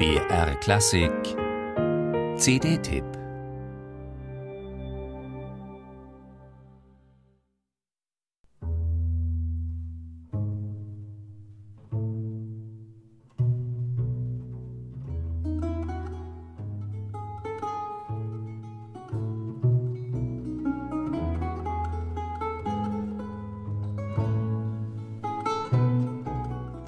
BR Klassik. CD-Tipp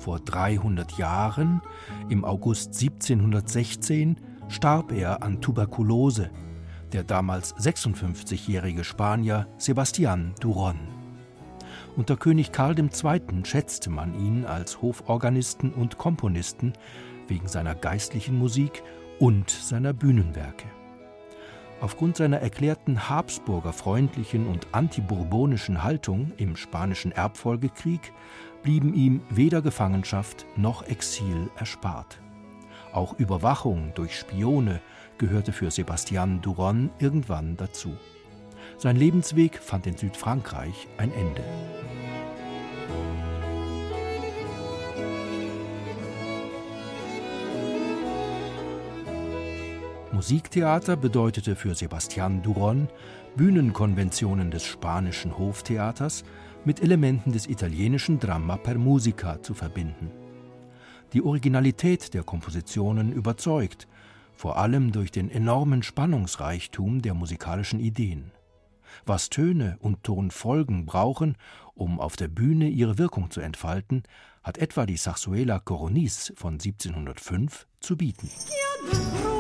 Vor 300 Jahren, im August 1716, starb er an Tuberkulose, der damals 56-jährige Spanier Sebastián Duron. Unter König Karl II. schätzte man ihn als Hoforganisten und Komponisten wegen seiner geistlichen Musik und seiner Bühnenwerke. Aufgrund seiner erklärten Habsburger freundlichen und antibourbonischen Haltung im Spanischen Erbfolgekrieg blieben ihm weder Gefangenschaft noch Exil erspart. Auch Überwachung durch Spione gehörte für Sebastian Duron irgendwann dazu. Sein Lebensweg fand in Südfrankreich ein Ende. Musiktheater bedeutete für Sebastian Duron Bühnenkonventionen des spanischen Hoftheaters mit Elementen des italienischen Dramma per Musica zu verbinden. Die Originalität der Kompositionen überzeugt, vor allem durch den enormen Spannungsreichtum der musikalischen Ideen. Was Töne und Tonfolgen brauchen, um auf der Bühne ihre Wirkung zu entfalten, hat etwa die Sarsuela Coronis von 1705 zu bieten. Ja,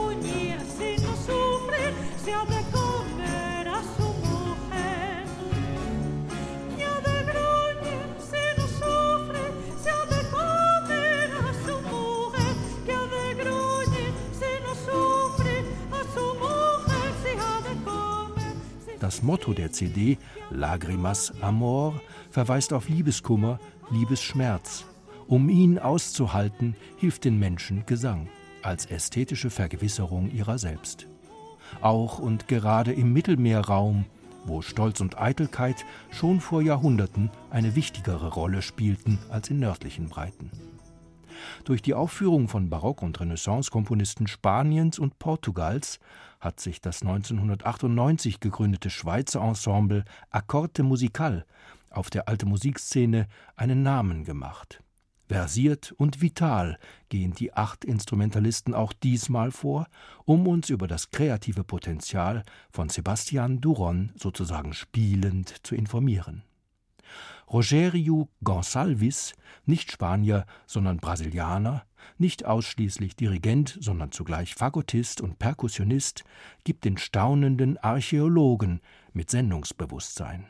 Das Motto der CD, Lagrimas Amor, verweist auf Liebeskummer, Liebesschmerz. Um ihn auszuhalten, hilft den Menschen Gesang als ästhetische Vergewisserung ihrer selbst. Auch und gerade im Mittelmeerraum, wo Stolz und Eitelkeit schon vor Jahrhunderten eine wichtigere Rolle spielten als in nördlichen Breiten. Durch die Aufführung von Barock- und Renaissance-Komponisten Spaniens und Portugals hat sich das 1998 gegründete Schweizer Ensemble Accorte Musical auf der alte Musikszene einen Namen gemacht. Versiert und vital gehen die acht Instrumentalisten auch diesmal vor, um uns über das kreative Potenzial von Sebastian Duron sozusagen spielend zu informieren. Rogério Gonçalves, nicht Spanier, sondern Brasilianer, nicht ausschließlich Dirigent, sondern zugleich Fagottist und Perkussionist, gibt den staunenden Archäologen mit Sendungsbewusstsein.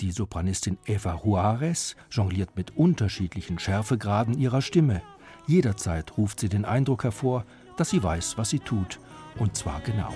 Die Sopranistin Eva Juarez jongliert mit unterschiedlichen Schärfegraden ihrer Stimme. Jederzeit ruft sie den Eindruck hervor, dass sie weiß, was sie tut, und zwar genau.